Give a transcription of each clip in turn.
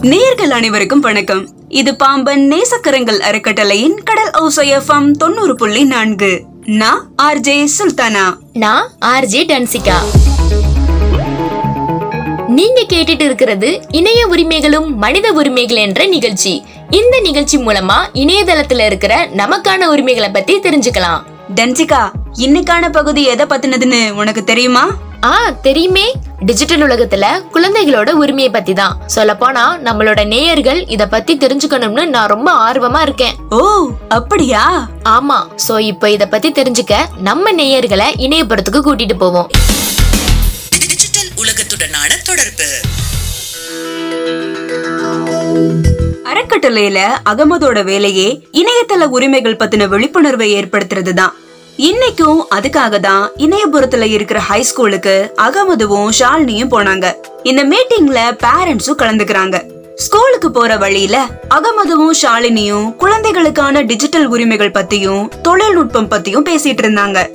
நேர்கள் அனைவருக்கும் வணக்கம். இது பாம்பன் நேசக்கரங்கள் அறக்கட்டளையின் கடல் ஓசையஃபம் தொண்ணூறு புள்ளி நான்கு. நான் ஆர்ஜே சுல்தானா. நான் ஆர்ஜே டன்சிகா. நீங்க கேட்டுட்டு இருக்கிறது இணைய உரிமைகளும் மனித உரிமைகள் என்ற நிகழ்ச்சி. இந்த நிகழ்ச்சி மூலமா இணையதளத்துல இருக்கிற நமக்கான உரிமைகளை பத்தி தெரிஞ்சுக்கலாம். டன்சிகா இன்னைக்கான பகுதி எதை பத்தினதுன்னு உனக்கு தெரியுமா? ஆ தெரியுமே. டிஜிட்டல் உலகத்துல குழந்தைகளோட உரிமையை பத்தி தான் சொல்ல போனா நம்மளோட நேயர்கள் இத பத்தி தெரிஞ்சுக்கணும்னு நான் ரொம்ப ஆர்வமா இருக்கேன். ஓ அப்படியா? ஆமா சோ இப்போ இத பத்தி தெரிஞ்சுக்க நம்ம நேயர்களை இணையபுறத்துக்கு கூட்டிட்டு போவோம். டிஜிட்டல் உலகத்துடனான தொடர்பு. அறக்கட்டளையில அகமதோட வேலையே இணையதள உரிமைகள் பத்தின விழிப்புணர்வை ஏற்படுத்துறது தான் இன்னைக்கும் அதுக்காக தான் இணையபுரத்துல இருக்கிற ஹை ஸ்கூலுக்கு அகமதுவும் ஷாலினியும் போனாங்க. இந்த மீட்டிங்ல பேரண்ட்ஸும் கலந்துக்கிறாங்க. ஸ்கூலுக்கு போற வழியில அகமதுவும் ஷாலினியும் குழந்தைகளுக்கான டிஜிட்டல் உரிமைகள் பத்தியும் தொழில்நுட்பம் பத்தியும் பேசிட்டு இருந்தாங்க.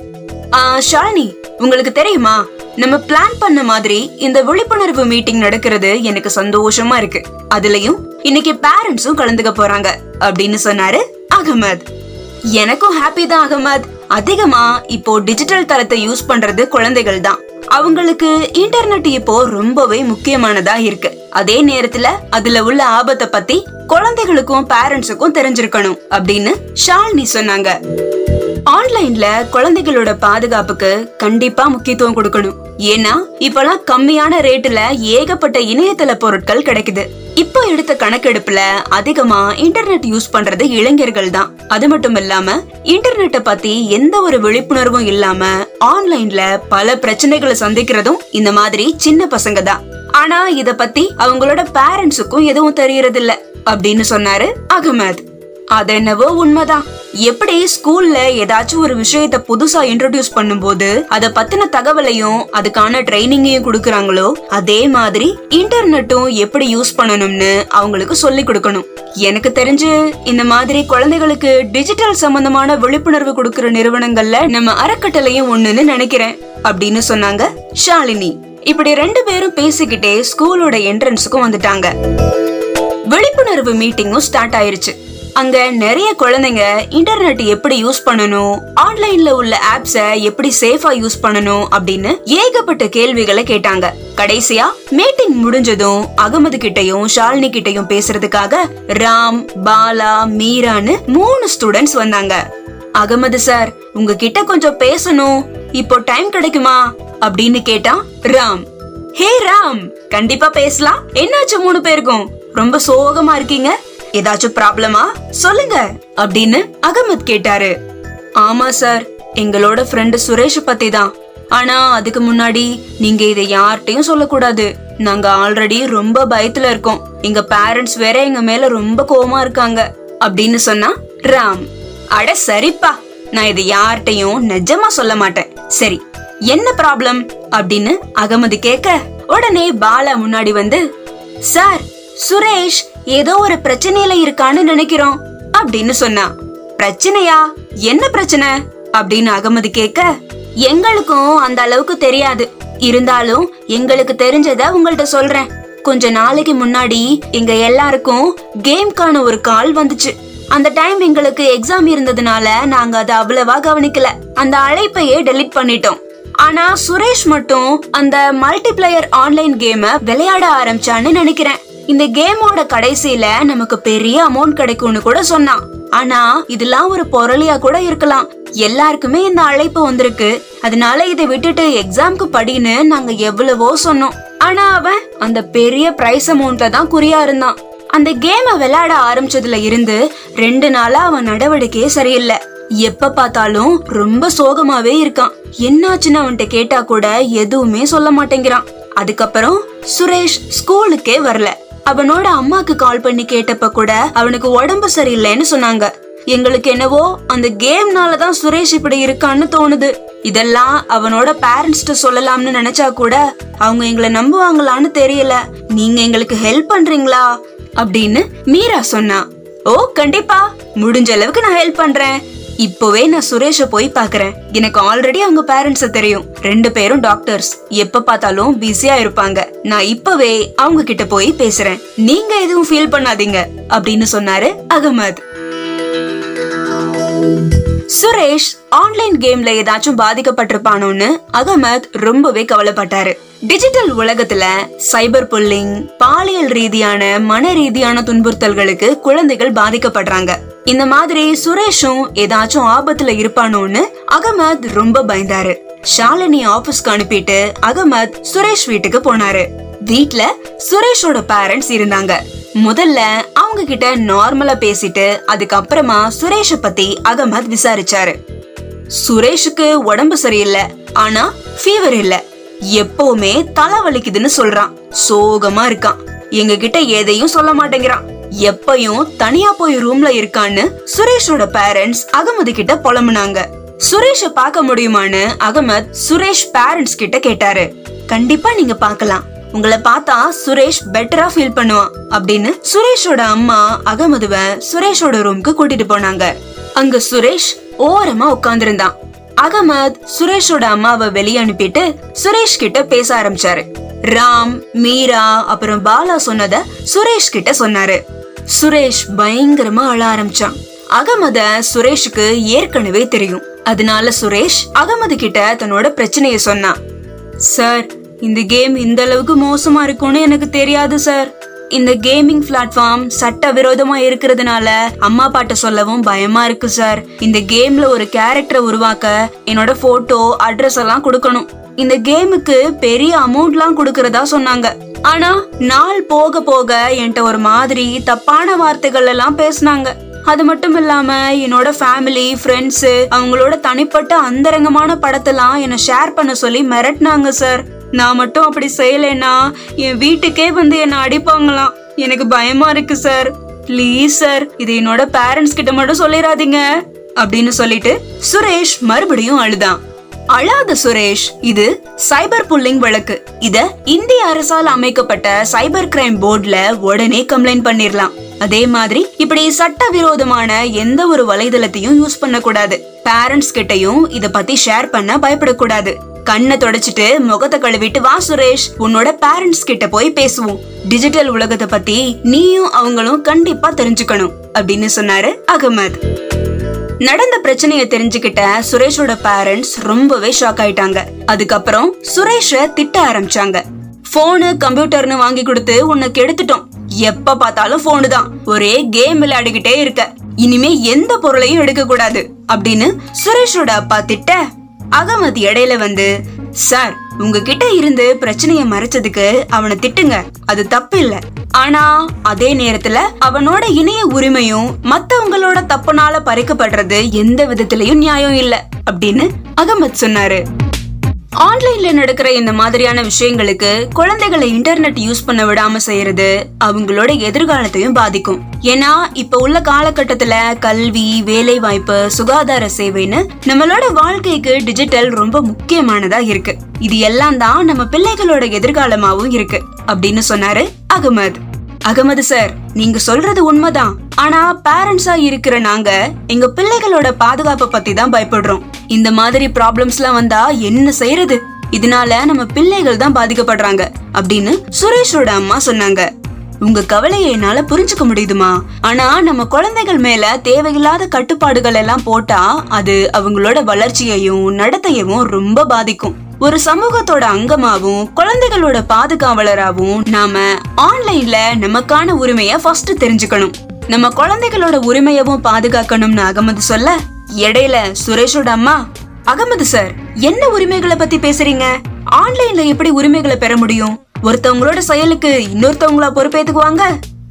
ஷாலினி உங்களுக்கு தெரியுமா? நம்ம பிளான் பண்ண மாதிரி இந்த விழிப்புணர்வு மீட்டிங் நடக்கிறது எனக்கு சந்தோஷமா இருக்கு. அதுலயும் இன்னைக்கு பேரண்ட்ஸும் கலந்துக்க போறாங்க. அப்படின்னு சொன்னாரு அகமத். எனக்கும் ஹாப்பி தான் அகமத். அதிகமா இப்போ டிஜிட்டல் தளத்தை யூஸ் பண்றது குழந்தைகள் தான் அவங்களுக்கு இன்டர்நெட் இப்போ ரொம்பவே முக்கியமானதா இருக்கு. அதே நேரத்துல அதுல உள்ள ஆபத்தை பத்தி குழந்தைகளுக்கும் பேரண்ட்ஸுக்கும் தெரிஞ்சிருக்கணும் அப்படின்னு ஷால்னி சொன்னாங்க. ஆன்லைன்ல குழந்தைகளோட பாதுகாப்புக்கு கண்டிப்பா முக்கியத்துவம் கொடுக்கணும். ஏன்னா இப்பெல்லாம் கம்மியான ரேட்டுல ஏகப்பட்ட இணையதள பொருட்கள் கிடைக்குது. இப்போ எடுத்த கணக்கெடுப்புல அதிகமா இன்டர்நெட் யூஸ் பண்றது இளைஞர்கள் தான் அது மட்டும் இல்லாம இன்டர்நெட்டை பத்தி எந்த ஒரு விழிப்புணர்வும் இல்லாம ஆன்லைன்ல பல பிரச்சனைகளை சந்திக்கிறதும் இந்த மாதிரி சின்ன பசங்க தான் ஆனா இத பத்தி அவங்களோட பேரண்ட்ஸுக்கும் எதுவும் தெரியறது இல்ல அப்படின்னு சொன்னாரு அகமது. அது என்னவோ உண்மைதான். எப்படி ஸ்கூல்ல ஏதாச்சும் ஒரு விஷயத்த புதுசா இன்ட்ரோடியூஸ் பண்ணும்போது அத பத்தின தகவலையும் அதுக்கான ட்ரைனிங்கையும் கொடுக்கறாங்களோ அதே மாதிரி இன்டர்நெட்டும் எப்படி யூஸ் பண்ணணும்னு அவங்களுக்கு சொல்லி கொடுக்கணும். எனக்கு தெரிஞ்சு இந்த மாதிரி குழந்தைகளுக்கு டிஜிட்டல் சம்பந்தமான விழிப்புணர்வு கொடுக்கிற நிறுவனங்கள்ல நம்ம அறக்கட்டளையும் ஒண்ணுன்னு நினைக்கிறேன் அப்படின்னு சொன்னாங்க ஷாலினி. இப்படி ரெண்டு பேரும் பேசிக்கிட்டே ஸ்கூலோட என்ட்ரன்ஸுக்கும் வந்துட்டாங்க. விழிப்புணர்வு மீட்டிங்கும் ஸ்டார்ட் ஆயிருச்சு. அங்க நிறைய குழந்தைங்க இன்டர்நெட் எப்படி யூஸ் பண்ணணும்? ஆன்லைன்ல உள்ள ஆப்ஸ எப்படி சேஃபா யூஸ் பண்ணணும்? அப்படின்னு ஏகப்பட்ட கேள்விகளை கேட்டாங்க. கடைசியா மீட்டிங் முடிஞ்சதும் அகமது கிட்டையும் ஷாலினி கிட்டயும் பேசுறதுக்காக ராம் பாலா மீரான்னு மூணு ஸ்டூடெண்ட்ஸ் வந்தாங்க. அகமது சார் உங்ககிட்ட கொஞ்சம் பேசணும். இப்போ டைம் கிடைக்குமா? அப்படின்னு கேட்டான் ராம். ஹே ராம் கண்டிப்பா பேசலாம். என்னாச்சு மூணு பேருக்கும்? ரொம்ப சோகமா இருக்கீங்க. ஏதாச்சும் ப்ராப்ளமா? சொல்லுங்க அப்படின்னு அகமத் கேட்டாரு. ஆமா சார். எங்களோட ஃப்ரெண்டு சுரேஷ் பத்தி தான் ஆனா அதுக்கு முன்னாடி நீங்க இதை யார்கிட்டயும் சொல்லக்கூடாது. நாங்க ஆல்ரெடி ரொம்ப பயத்துல இருக்கோம். எங்க பேரண்ட்ஸ் வேற எங்க மேல ரொம்ப கோவமா இருக்காங்க அப்படின்னு சொன்னா ராம் அட சரிப்பா. நான் இதை யார்கிட்டயும் நிஜமா சொல்ல மாட்டேன். சரி என்ன ப்ராப்ளம்? அப்படின்னு அகமது கேட்க உடனே பாலா முன்னாடி வந்து சார் சுரேஷ் ஏதோ ஒரு பிரச்சனையில இருக்கான்னு நினைக்கிறோம் அப்படின்னு சொன்னா. பிரச்சனையா? என்ன பிரச்சனை? அப்படின்னு அகமது கேட்க எங்களுக்கும் அந்த அளவுக்கு தெரியாது. இருந்தாலும் எங்களுக்கு தெரிஞ்சத உங்கள்ட்ட சொல்றேன். கொஞ்ச நாளைக்கு முன்னாடி எங்க எல்லாருக்கும் கேம்கான ஒரு கால் வந்துச்சு. அந்த டைம் எங்களுக்கு எக்ஸாம் இருந்ததுனால நாங்க அதை அவ்வளவா கவனிக்கல. அந்த அழைப்பையே டெலீட் பண்ணிட்டோம். ஆனா சுரேஷ் மட்டும் அந்த மல்டிப்ளேயர் ஆன்லைன் கேம விளையாட ஆரம்பிச்சான்னு நினைக்கிறேன். இந்த கேமோட கடைசியில நமக்கு பெரிய அமௌண்ட் கிடைக்கும்னு கூட சொன்னான். ஆனா இதெல்லாம் ஒரு பொருளியா கூட இருக்கலாம். எல்லாருக்குமே இந்த அழைப்பு வந்திருக்கு. அதனால இதை விட்டுட்டு எக்ஸாம்க்கு படின்னு நாங்க எவ்வளவோ சொன்னோம். ஆனா அவன் அந்த பெரிய பிரைஸ் அமௌண்ட்ல தான் குறியா இருந்தான். அந்த கேம விளையாட ஆரம்பிச்சதுல இருந்து ரெண்டு நாளா அவன் நடவடிக்கையே சரியில்லை. எப்ப பார்த்தாலும் ரொம்ப சோகமாவே இருக்கான். என்னாச்சுன்னு அவன்கிட்ட கேட்டா கூட எதுவுமே சொல்ல மாட்டேங்கிறான். அதுக்கப்புறம் சுரேஷ் ஸ்கூலுக்கே வரல. அவனோட அம்மாக்கு கால் பண்ணி கேட்டப்ப கூட அவனுக்கு உடம்பு சரியில்லைன்னு சொன்னாங்க. எங்களுக்கு என்னவோ அந்த கேம்னால தான் சுரேஷ் இப்படி இருக்கான்னு தோணுது. இதெல்லாம் அவனோட பேரண்ட்ஸ்ட சொல்லலாம்னு நினைச்சா கூட அவங்க எங்களை நம்புவாங்களான்னு தெரியல. நீங்க எங்களுக்கு ஹெல்ப் பண்றீங்களா? அப்படின்னு மீரா சொன்னா. ஓ கண்டிப்பா. முடிஞ்ச அளவுக்கு நான் ஹெல்ப் பண்றேன். இப்போவே நான் சுரேஷ போய் பாக்குறேன் எனக்கு ஆல்ரெடி அவங்க பேரண்ட்ஸ் தெரியும். ரெண்டு பேரும் டாக்டர்ஸ் எப்ப பார்த்தாலும் பிஸியா இருப்பாங்க. நான் இப்பவே அவங்க கிட்ட போய் பேசுறேன். நீங்க எதுவும் ஃபீல் பண்ணாதீங்க அப்படின்னு சொன்னாரு அகமது. சுரேஷ் ஆன்லைன் கேம்ல ஏதாச்சும் பாதிக்கப்பட்டிருப்பானோன்னு அகமத் ரொம்பவே கவலைப்பட்டாரு. டிஜிட்டல் உலகத்துல சைபர் புல்லிங் பாலியல் ரீதியான மன ரீதியான துன்புறுத்தல்களுக்கு குழந்தைகள் பாதிக்கப்படுறாங்க. இந்த மாதிரி சுரேஷும் ஏதாச்சும் ஆபத்துல இருப்பானோன்னு அகமத் ரொம்ப பயந்தாரு. ஷாலினி ஆபீஸ்க்கு அனுப்பிட்டு அகமத் சுரேஷ் வீட்டுக்கு போனாரு. வீட்ல சுரேஷோட பேரண்ட்ஸ் இருந்தாங்க. முதல்ல அவங்க கிட்ட நார்மலா பேசிட்டு அதுக்கப்புறமா சுரேஷ பத்தி அகமத் விசாரிச்சாரு. சுரேஷுக்கு உடம்பு சரியில்லை ஆனா ஃபீவர் இல்ல. எப்பவுமே தலை வலிக்குதுன்னு சொல்றான். சோகமா இருக்கான். எங்க கிட்ட எதையும் சொல்ல மாட்டேங்கிறான். எப்பயும் தனியா போய் ரூம்ல இருக்கான்னு சுரேஷோட பேரண்ட்ஸ் அகமது கிட்ட புலம்புனாங்க. சுரேஷ பார்க்க முடியுமான்னு அகமத் சுரேஷ் பேரண்ட்ஸ் கிட்ட கேட்டாரு. கண்டிப்பா நீங்க பாக்கலாம் உங்களை பார்த்தா சுரேஷ் பெட்டரா ஃபீல் பண்ணுவான் அப்படின்னு சுரேஷோட அம்மா அகமதுவ சுரேஷோட ரூம்க்கு கூட்டிட்டு போனாங்க. அங்க சுரேஷ் ஓரமா உட்கார்ந்திருந்தான். அகமத் சுரேஷோட அம்மாவை வெளியே அனுப்பிட்டு சுரேஷ் கிட்ட பேச ஆரம்பிச்சாரு. ராம் மீரா அப்புறம் பாலா சொன்னத சுரேஷ் கிட்ட சொன்னாரு. சுரேஷ் பயங்கரமா அழ ஆரம்பிச்சான். அகமத சுரேஷுக்கு ஏற்கனவே தெரியும். அதனால சுரேஷ் அகமது கிட்ட தன்னோட பிரச்சனைய சொன்னான். சார் இந்த கேம் இந்த அளவுக்கு மோசமா இருக்கும்னு எனக்கு தெரியாது சார். இந்த கேமிங் பிளாட்ஃபார்ம் சட்ட விரோதமா இருக்கிறதுனால அம்மா பாட்ட சொல்லவும் பயமா இருக்கு சார். இந்த கேம்ல ஒரு கேரக்டரை உருவாக்க என்னோட போட்டோ அட்ரஸ் எல்லாம் கொடுக்கணும். இந்த கேமுக்கு பெரிய அமௌண்ட்லாம் கொடுக்கறதா சொன்னாங்க. ஆனா நாள் போக போக என்கிட்ட ஒரு மாதிரி தப்பான வார்த்தைகள் எல்லாம் பேசினாங்க. அது மட்டும் இல்லாம என்னோட ஃபேமிலி ஃப்ரெண்ட்ஸ் அவங்களோட தனிப்பட்ட அந்தரங்கமான படத்தெல்லாம் என்னை ஷேர் பண்ண சொல்லி மிரட்டினாங்க சார் நான் மட்டும் அப்படி செய்யலைன்னா என் வீட்டுக்கே வந்து என்னை அடிப்பாங்களாம். எனக்கு பயமா இருக்கு சார் ப்ளீஸ் சார் இது என்னோட பேரண்ட்ஸ் கிட்ட மட்டும் சொல்லிடாதீங்க அப்படின்னு சொல்லிட்டு சுரேஷ் மறுபடியும் அழுதான். அழாத சுரேஷ். இது சைபர் புல்லிங் வழக்கு. இத இந்திய அரசால் அமைக்கப்பட்ட சைபர் கிரைம் போர்டுல உடனே கம்ப்ளைண்ட் பண்ணிரலாம். அதே மாதிரி இப்படி சட்டவிரோதமான எந்த ஒரு வலைதளத்தையும் யூஸ் பண்ண கூடாது பேரண்ட்ஸ் கிட்டயும் இத பத்தி ஷேர் பண்ண பயப்படக்கூடாது. கண்ணை தொடச்சிட்டு முகத்தை கழுவிட்டு வா சுரேஷ். உன்னோட பேரண்ட்ஸ் கிட்ட போய் பேசுவோம். டிஜிட்டல் உலகத்தை பத்தி நீயும் அவங்களும் கண்டிப்பா தெரிஞ்சுக்கணும். அப்படின்னு சொன்னாரு அகமது. நடந்த பிரச்சனைய தெரிஞ்சுக்கிட்ட சுரேஷோட பேரண்ட்ஸ் ரொம்பவே ஷாக் ஆயிட்டாங்க. அதுக்கப்புறம் சுரேஷ திட்ட ஆரம்பிச்சாங்க. போனு கம்ப்யூட்டர்னு வாங்கி கொடுத்து உன்னை கெடுத்துட்டோம். எப்ப பார்த்தாலும் போனு தான். ஒரே கேம் விளையாடிக்கிட்டே இருக்க. இனிமே எந்த பொருளையும் எடுக்க கூடாது அப்படின்னு சுரேஷோட அப்பா திட்ட அகமது இடையில வந்து சார் உங்ககிட்ட இருந்து பிரச்சனைய மறைச்சதுக்கு அவனை திட்டுங்க. அது தப்பு இல்ல ஆனா அதே நேரத்துல அவனோட இணைய உரிமையும் மத்தவங்களோட தப்புனால பறிக்கப்படுறது எந்த விதத்திலயும் நியாயம் இல்ல அப்படின்னு அகமத் சொன்னாரு. ஆன்லைன்ல நடக்கிற இந்த மாதிரியான விஷயங்களுக்கு குழந்தைகளை இன்டர்நெட் யூஸ் பண்ண விடாம செய்யறது அவங்களோட எதிர்காலத்தையும் பாதிக்கும். ஏன்னா இப்ப உள்ள காலகட்டத்துல கல்வி வேலை வாய்ப்பு சுகாதார சேவைன்னு நம்மளோட வாழ்க்கைக்கு டிஜிட்டல் ரொம்ப முக்கியமானதா இருக்கு. இது எல்லாம் தான் நம்ம பிள்ளைகளோட எதிர்காலமாவும் இருக்கு அப்படின்னு சொன்னாரு அகமது. அகமது சார் நீங்க சொல்றது உண்மைதான். ஆனா பேரண்ட்ஸா இருக்கிற நாங்க எங்க பிள்ளைகளோட பாதுகாப்பை பத்தி தான் பயப்படுறோம். இந்த மாதிரி ப்ராப்ளம்ஸ்லாம் வந்தா என்ன செய்யறது? இதனால நம்ம பிள்ளைகள் தான் பாதிக்கப்படுறாங்க அப்படின்னு சுரேஷோட அம்மா சொன்னாங்க. உங்க கவலையை என்னால புரிஞ்சுக்க முடியுதுமா? ஆனா நம்ம குழந்தைகள் மேல தேவையில்லாத கட்டுப்பாடுகள் எல்லாம் போட்டா அது அவங்களோட வளர்ச்சியையும் நடத்தையவும் ரொம்ப பாதிக்கும். ஒரு சமூகத்தோட அங்கமாவும் குழந்தைகளோட பாதுகாவலராகவும் நாம ஆன்லைன்ல நமக்கான உரிமைய ஃபர்ஸ்ட் தெரிஞ்சுக்கணும். நம்ம குழந்தைகளோட உரிமையவும் பாதுகாக்கணும்னு அகமது சொல்ல இடையில சுரேஷோட அம்மா அகமது சார் என்ன உரிமைகளை பத்தி பேசுறீங்க? ஆன்லைன்ல எப்படி உரிமைகளை பெற முடியும்? ஒருத்தவங்களோட செயலுக்கு இன்னொருத்தவங்களா பொறுப்பேத்துக்குவாங்க?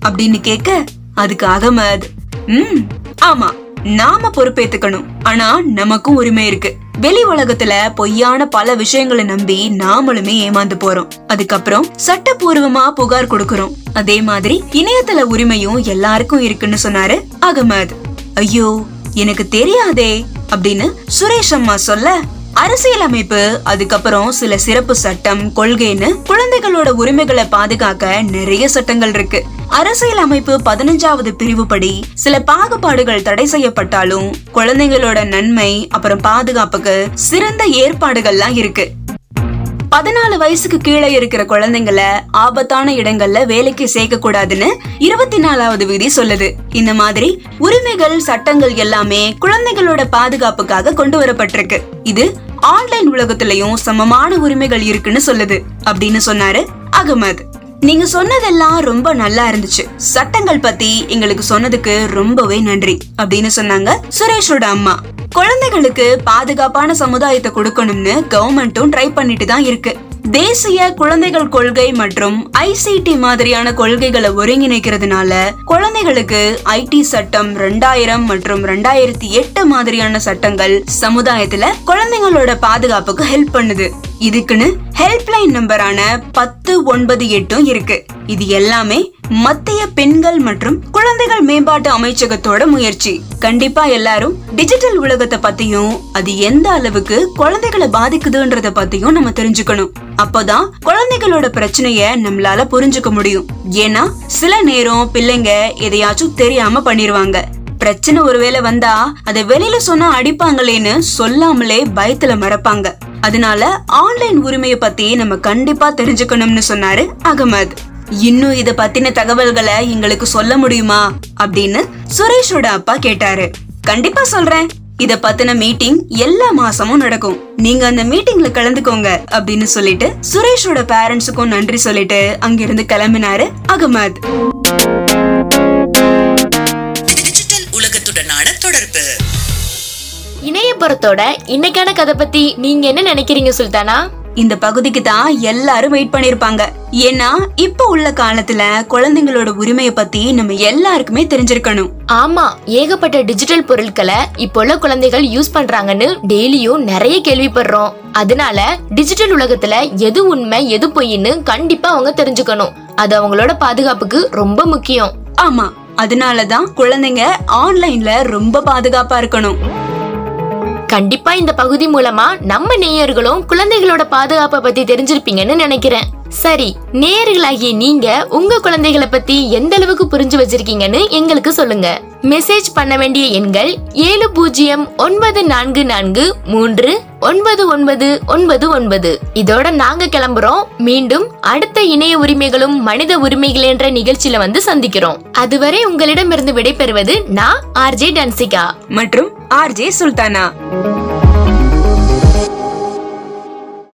அப்படின்னு கேட்க அதுக்கு அகமது ம் ஆமா நாம பொறுப்பேத்துக்கணும். ஆனா நமக்கும் உரிமை இருக்கு. வெளி உலகத்துல பொய்யான பல விஷயங்களை நம்பி நாமளுமே ஏமாந்து போறோம். அதுக்கப்புறம் சட்டப்பூர்வமா புகார் கொடுக்கறோம். அதே மாதிரி இணையதள உரிமையும் எல்லாருக்கும் இருக்குன்னு சொன்னாரு அகமது. ஐயோ எனக்கு தெரியாதே அப்படின்னு சுரேஷ் அம்மா சொல்ல அரசியலமைப்பு அதுக்கப்புறம் சில சிறப்பு சட்டம் கொள்கைன்னு குழந்தைகளோட உரிமைகளை பாதுகாக்க நிறைய சட்டங்கள் இருக்கு. அரசியல் அமைப்பு பதினஞ்சாவது பிரிவுப்படி சில பாகுபாடுகள் தடை செய்யப்பட்டாலும் குழந்தைங்களோட நன்மை அப்புறம் பாதுகாப்புக்கு சிறந்த ஏற்பாடுகள்லாம் இருக்கு. பதினாலு வயசுக்கு கீழே இருக்கிற குழந்தைங்கள ஆபத்தான இடங்கள்ல வேலைக்கு சேர்க்க கூடாதுன்னு இருபத்தி நாலாவது விதி சொல்லுது. இந்த மாதிரி உரிமைகள் சட்டங்கள் எல்லாமே குழந்தைகளோட பாதுகாப்புக்காக கொண்டு வரப்பட்டிருக்கு. இது ஆன்லைன் உலகத்திலயும் சமமான உரிமைகள் இருக்குன்னு சொல்லுது அப்படின்னு சொன்னாரு அகமது. நீங்க சொன்னதெல்லாம் ரொம்ப நல்லா இருந்துச்சு. சட்டங்கள் பத்தி எங்களுக்கு சொன்னதுக்கு ரொம்பவே நன்றி அப்படின்னு சொன்னாங்க சுரேஷோட அம்மா. குழந்தைகளுக்கு பாதுகாப்பான சமுதாயத்தை கொடுக்கணும்னு கவர்மெண்ட்டும் ட்ரை பண்ணிட்டு தான் இருக்கு. தேசிய குழந்தைகள் கொள்கை மற்றும் ஐசிடி மாதிரியான கொள்கைகளை ஒருங்கிணைக்கிறதுனால குழந்தைகளுக்கு ஐடி சட்டம் ரெண்டாயிரம் மற்றும் ரெண்டாயிரத்தி எட்டு மாதிரியான சட்டங்கள் சமுதாயத்துல குழந்தைங்களோட பாதுகாப்புக்கு ஹெல்ப் பண்ணுது. இதுக்குன்னு ஹெல்ப்லைன் நம்பரான பத்து ஒன்பது எட்டும் இருக்கு. இது எல்லாமே மத்திய பெண்கள் மற்றும் குழந்தைகள் மேம்பாட்டு அமைச்சகத்தோட முயற்சி. கண்டிப்பா எல்லாரும் டிஜிட்டல் உலகத்தை பத்தியும் அது எந்த அளவுக்கு குழந்தைகளை பாதிக்குதுன்றத பத்தியும் நம்ம தெரிஞ்சுக்கணும். அப்போதான் குழந்தைகளோட பிரச்சனைய நம்மளால புரிஞ்சுக்க முடியும். ஏன்னா சில நேரம் பிள்ளைங்க எதையாச்சும் தெரியாம பண்ணிருவாங்க. பிரச்சனை ஒருவேளை வந்தா அதை வெளியில சொன்னா அடிப்பாங்களேன்னு சொல்லாமலே பயத்துல மறப்பாங்க. அதனால ஆன்லைன் உரிமையை பத்தி நம்ம கண்டிப்பா தெரிஞ்சுக்கணும்னு சொன்னாரு அகமது. இன்னும் இத பத்தின தகவல்களை எங்களுக்கு சொல்ல முடியுமா? அப்படின்னு சுரேஷோட அப்பா கேட்டாரு. கண்டிப்பா சொல்றேன். இத பத்தின மீட்டிங் எல்லா மாசமும் நடக்கும். நீங்க அந்த மீட்டிங்ல கலந்துக்கோங்க அப்படின்னு சொல்லிட்டு சுரேஷோட பேரண்ட்ஸுக்கும் நன்றி சொல்லிட்டு அங்கிருந்து கிளம்பினாரு அகமது. டிஜிட்டல் உலகத்துடனான தொடர்பு. இணையபுரத்தோட இன்னைக்கான கதை பத்தி நீங்க என்ன நினைக்கிறீங்க சுல்தானா? இந்த பகுதிக்கு தான் எல்லாரும் வெயிட் பண்ணிருப்பாங்க. ஏன்னா இப்ப உள்ள காலத்துல குழந்தைங்களோட உரிமைய பத்தி நம்ம எல்லாருக்குமே தெரிஞ்சிருக்கணும். ஆமா ஏகப்பட்ட டிஜிட்டல் பொருட்களை இப்போ உள்ள குழந்தைகள் யூஸ் பண்றாங்கன்னு டெய்லியும் நிறைய கேள்விப்படுறோம். அதனால டிஜிட்டல் உலகத்துல எது உண்மை எது பொய்ன்னு கண்டிப்பா அவங்க தெரிஞ்சுக்கணும். அது அவங்களோட பாதுகாப்புக்கு ரொம்ப முக்கியம். ஆமா அதனாலதான் குழந்தைங்க ஆன்லைன்ல ரொம்ப பாதுகாப்பா இருக்கணும். கண்டிப்பா இந்த பகுதி மூலமா நம்ம நேயர்களும் குழந்தைகளோட பாதுகாப்பை பத்தி தெரிஞ்சிருப்பீங்கன்னு நினைக்கிறேன். சரி நேயர்களாகிய நீங்க உங்க குழந்தைகளை பத்தி எந்த அளவுக்கு புரிஞ்சு வச்சிருக்கீங்கன்னு எங்களுக்கு சொல்லுங்க. மெசேஜ் பண்ண வேண்டிய எண்கள் ஏழு பூஜ்ஜியம் ஒன்பது நான்கு நான்கு மூன்று ஒன்பது ஒன்பது ஒன்பது ஒன்பது. இதோட நாங்க கிளம்புறோம். மீண்டும் அடுத்த இணைய உரிமைகளும் மனித உரிமைகள் என்ற நிகழ்ச்சியில வந்து சந்திக்கிறோம். அதுவரை உங்களிடமிருந்து விடைபெறுவது நான் ஆர்ஜே டன்சிகா. மற்றும் ஆர்ஜே சுல்தானா.